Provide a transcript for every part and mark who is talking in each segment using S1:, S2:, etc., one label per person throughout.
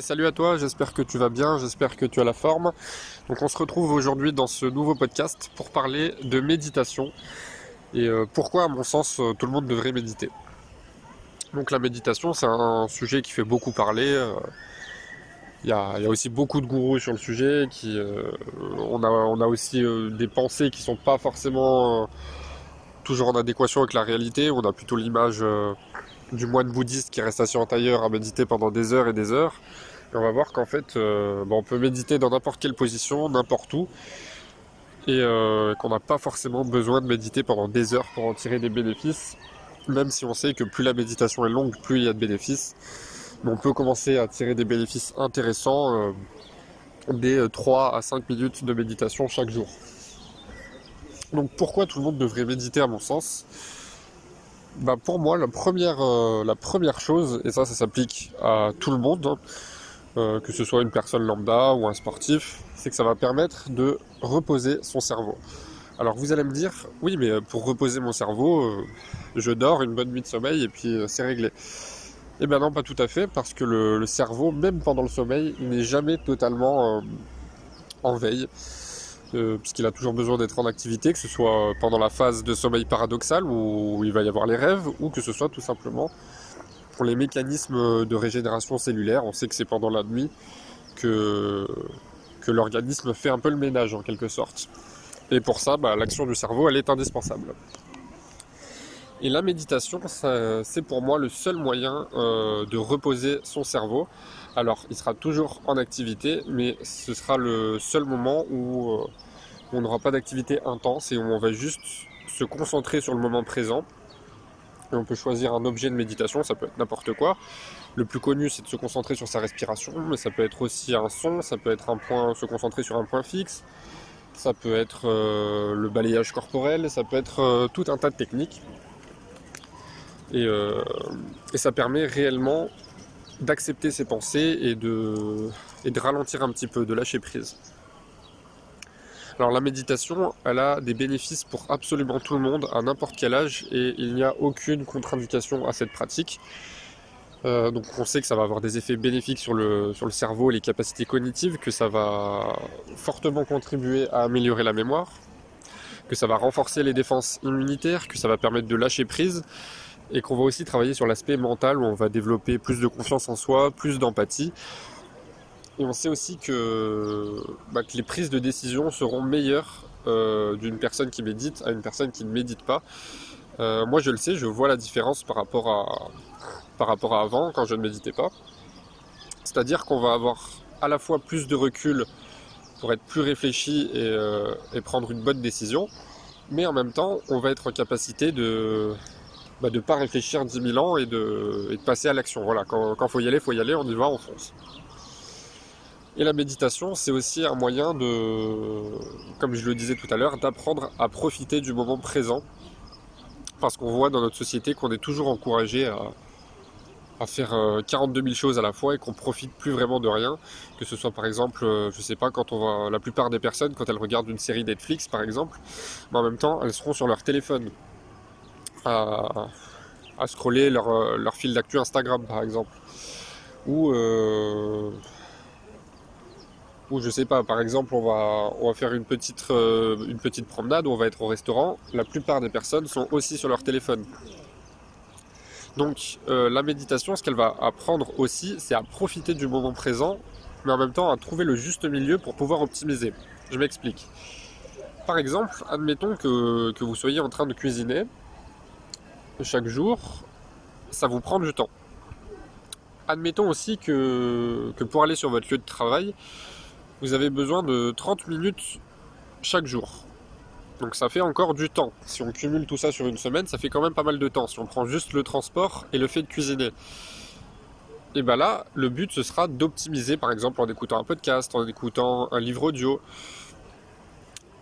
S1: Salut à toi, j'espère que tu vas bien, j'espère que tu as la forme. Donc on se retrouve aujourd'hui dans ce nouveau podcast pour parler de méditation et euh, pourquoi à mon sens euh, tout le monde devrait méditer? Donc la méditation c'est un sujet qui fait beaucoup parler. euh, Il y, a, aussi beaucoup de gourous sur le sujet. Qui, on, a, aussi des pensées qui sont pas forcément toujours en adéquation avec la réalité. On a plutôt l'image du moine bouddhiste qui reste assis en tailleur à méditer pendant des heures et des heures. Et on va voir qu'en fait, euh, bon, on peut méditer dans n'importe quelle position, n'importe où, et euh, qu'on n'a pas forcément besoin de méditer pendant des heures pour en tirer des bénéfices, même si on sait que plus la méditation est longue, plus il y a de bénéfices. Mais on peut commencer à tirer des bénéfices intéressants euh, des euh, 3 à 5 minutes de méditation chaque jour. Donc pourquoi tout le monde devrait méditer à mon sens? Bah pour moi, la première, euh, la première chose, et ça, ça s'applique à tout le monde, hein, euh, que ce soit une personne lambda ou un sportif, c'est que ça va permettre de reposer son cerveau. Alors vous allez me dire, oui, mais euh, pour reposer mon cerveau, euh, je dors une bonne nuit de sommeil et puis euh, c'est réglé. Eh bien non, pas tout à fait, parce que le, le cerveau, même pendant le sommeil, n'est jamais totalement en veille euh, puisqu'il a toujours besoin d'être en activité, que ce soit pendant la phase de sommeil paradoxal où il va y avoir les rêves, ou que ce soit tout simplement pour les mécanismes de régénération cellulaire. On sait que c'est pendant la nuit que, l'organisme fait un peu le ménage en quelque sorte. Et pour ça, bah, l'action du cerveau, elle est indispensable. Et la méditation, c'est pour moi le seul moyen euh, de reposer son cerveau. Alors, il sera toujours en activité, mais ce sera le seul moment où euh, on n'aura pas d'activité intense et où on va juste se concentrer sur le moment présent. Et on peut choisir un objet de méditation, ça peut être n'importe quoi. Le plus connu, c'est de se concentrer sur sa respiration, mais ça peut être aussi un son, ça peut être un point, se concentrer sur un point fixe, ça peut être euh, le balayage corporel, ça peut être euh, tout un tas de techniques. Et, et ça permet réellement d'accepter ses pensées et de, et de ralentir un petit peu, de lâcher prise. Alors la méditation, elle a des bénéfices pour absolument tout le monde, à n'importe quel âge, et il n'y a aucune contre-indication à cette pratique. Euh, donc on sait que ça va avoir des effets bénéfiques sur le, sur le cerveau et les capacités cognitives, que ça va fortement contribuer à améliorer la mémoire, que ça va renforcer les défenses immunitaires, que ça va permettre de lâcher prise, et qu'on va aussi travailler sur l'aspect mental où on va développer plus de confiance en soi, plus d'empathie. Et on sait aussi que, bah, les prises de décision seront meilleures euh, d'une personne qui médite à une personne qui ne médite pas. Euh, moi je le sais, je vois la différence par rapport à, par rapport à avant quand je ne méditais pas. C'est-à-dire qu'on va avoir à la fois plus de recul pour être plus réfléchi et, euh, et prendre une bonne décision, mais en même temps on va être en capacité de bah, de pas réfléchir 10 000 ans et de, passer à l'action. Voilà, quand, quand faut y aller, faut y aller, on y va, on fonce. Et la méditation, c'est aussi un moyen de, comme je le disais tout à l'heure, d'apprendre à profiter du moment présent. Parce qu'on voit dans notre société qu'on est toujours encouragé à, faire euh, 42 000 choses à la fois et qu'on profite plus vraiment de rien. Que ce soit par exemple, euh, je sais pas, quand on va, la plupart des personnes, quand elles regardent une série Netflix par exemple, mais en même temps, elles seront sur leur téléphone à, scroller leur, euh, leur fil d'actu Instagram par exemple. Ou, euh, ou je sais pas, par exemple, on va, on va faire une petite, euh, une petite promenade, où on va être au restaurant. La plupart des personnes sont aussi sur leur téléphone. Donc la méditation, ce qu'elle va apprendre aussi, c'est à profiter du moment présent, mais en même temps à trouver le juste milieu pour pouvoir optimiser. Je m'explique. Par exemple, admettons que, que vous soyez en train de cuisiner chaque jour, ça vous prend du temps. Admettons aussi que, pour aller sur votre lieu de travail, vous avez besoin de 30 minutes chaque jour. Donc ça fait encore du temps. Si on cumule tout ça sur une semaine, ça fait quand même pas mal de temps. Si on prend juste le transport et le fait de cuisiner. Et bien là, le but ce sera d'optimiser par exemple en écoutant un podcast, en écoutant un livre audio,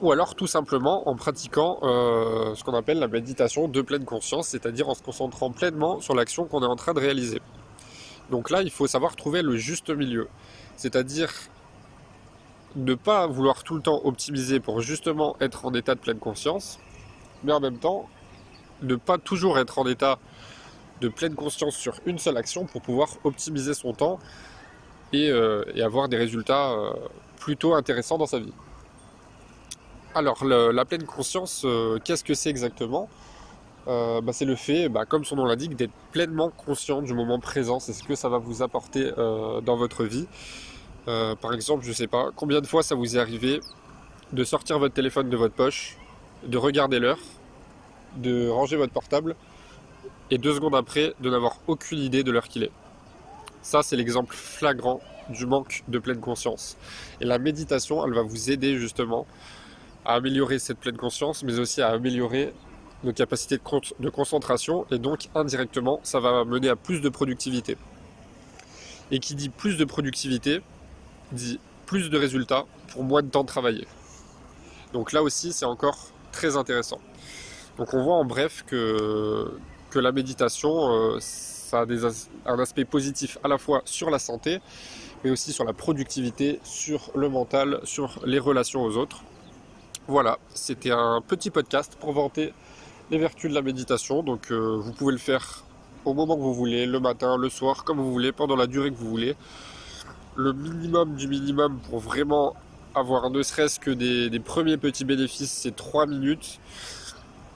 S1: ou alors tout simplement en pratiquant euh, ce qu'on appelle la méditation de pleine conscience, c'est-à-dire en se concentrant pleinement sur l'action qu'on est en train de réaliser. Donc là, il faut savoir trouver le juste milieu, c'est-à-dire ne pas vouloir tout le temps optimiser pour justement être en état de pleine conscience, mais en même temps ne pas toujours être en état de pleine conscience sur une seule action pour pouvoir optimiser son temps et, avoir des résultats plutôt intéressants dans sa vie. Alors la pleine conscience, qu'est-ce que c'est exactement bah, c'est le fait, bah, comme son nom l'indique, d'être pleinement conscient du moment présent. C'est ce que ça va vous apporter dans votre vie. par exemple, je ne sais pas, combien de fois ça vous est arrivé de sortir votre téléphone de votre poche, de regarder l'heure, de ranger votre portable, et deux secondes après, de n'avoir aucune idée de l'heure qu'il est. Ça, c'est l'exemple flagrant du manque de pleine conscience. Et la méditation, elle va vous aider justement à améliorer cette pleine conscience, mais aussi à améliorer nos capacités de, concentration, et donc indirectement, ça va mener à plus de productivité. Et qui dit plus de productivité, dit plus de résultats pour moins de temps travaillé. Donc là aussi, c'est encore très intéressant. Donc on voit en bref que, que la méditation, euh, ça a un aspect positif à la fois sur la santé, mais aussi sur la productivité, sur le mental, sur les relations aux autres. Voilà, c'était un petit podcast pour vanter les vertus de la méditation. Donc euh, vous pouvez le faire au moment que vous voulez, le matin, le soir, comme vous voulez, pendant la durée que vous voulez. Le minimum du minimum pour vraiment avoir ne serait-ce que des, premiers petits bénéfices, c'est 3 minutes.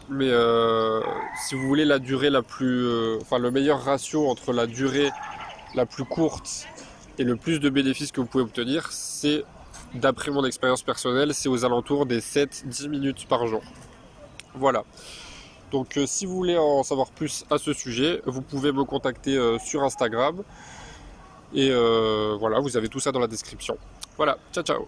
S1: Mais euh, si vous voulez la durée la plus. Euh, enfin, le meilleur ratio entre la durée la plus courte et le plus de bénéfices que vous pouvez obtenir, c'est, d'après mon expérience personnelle, c'est aux alentours des 7-10 minutes par jour. Voilà. Donc, euh, si vous voulez en savoir plus à ce sujet, vous pouvez me contacter sur Instagram. Et voilà, vous avez tout ça dans la description. Voilà, ciao ciao.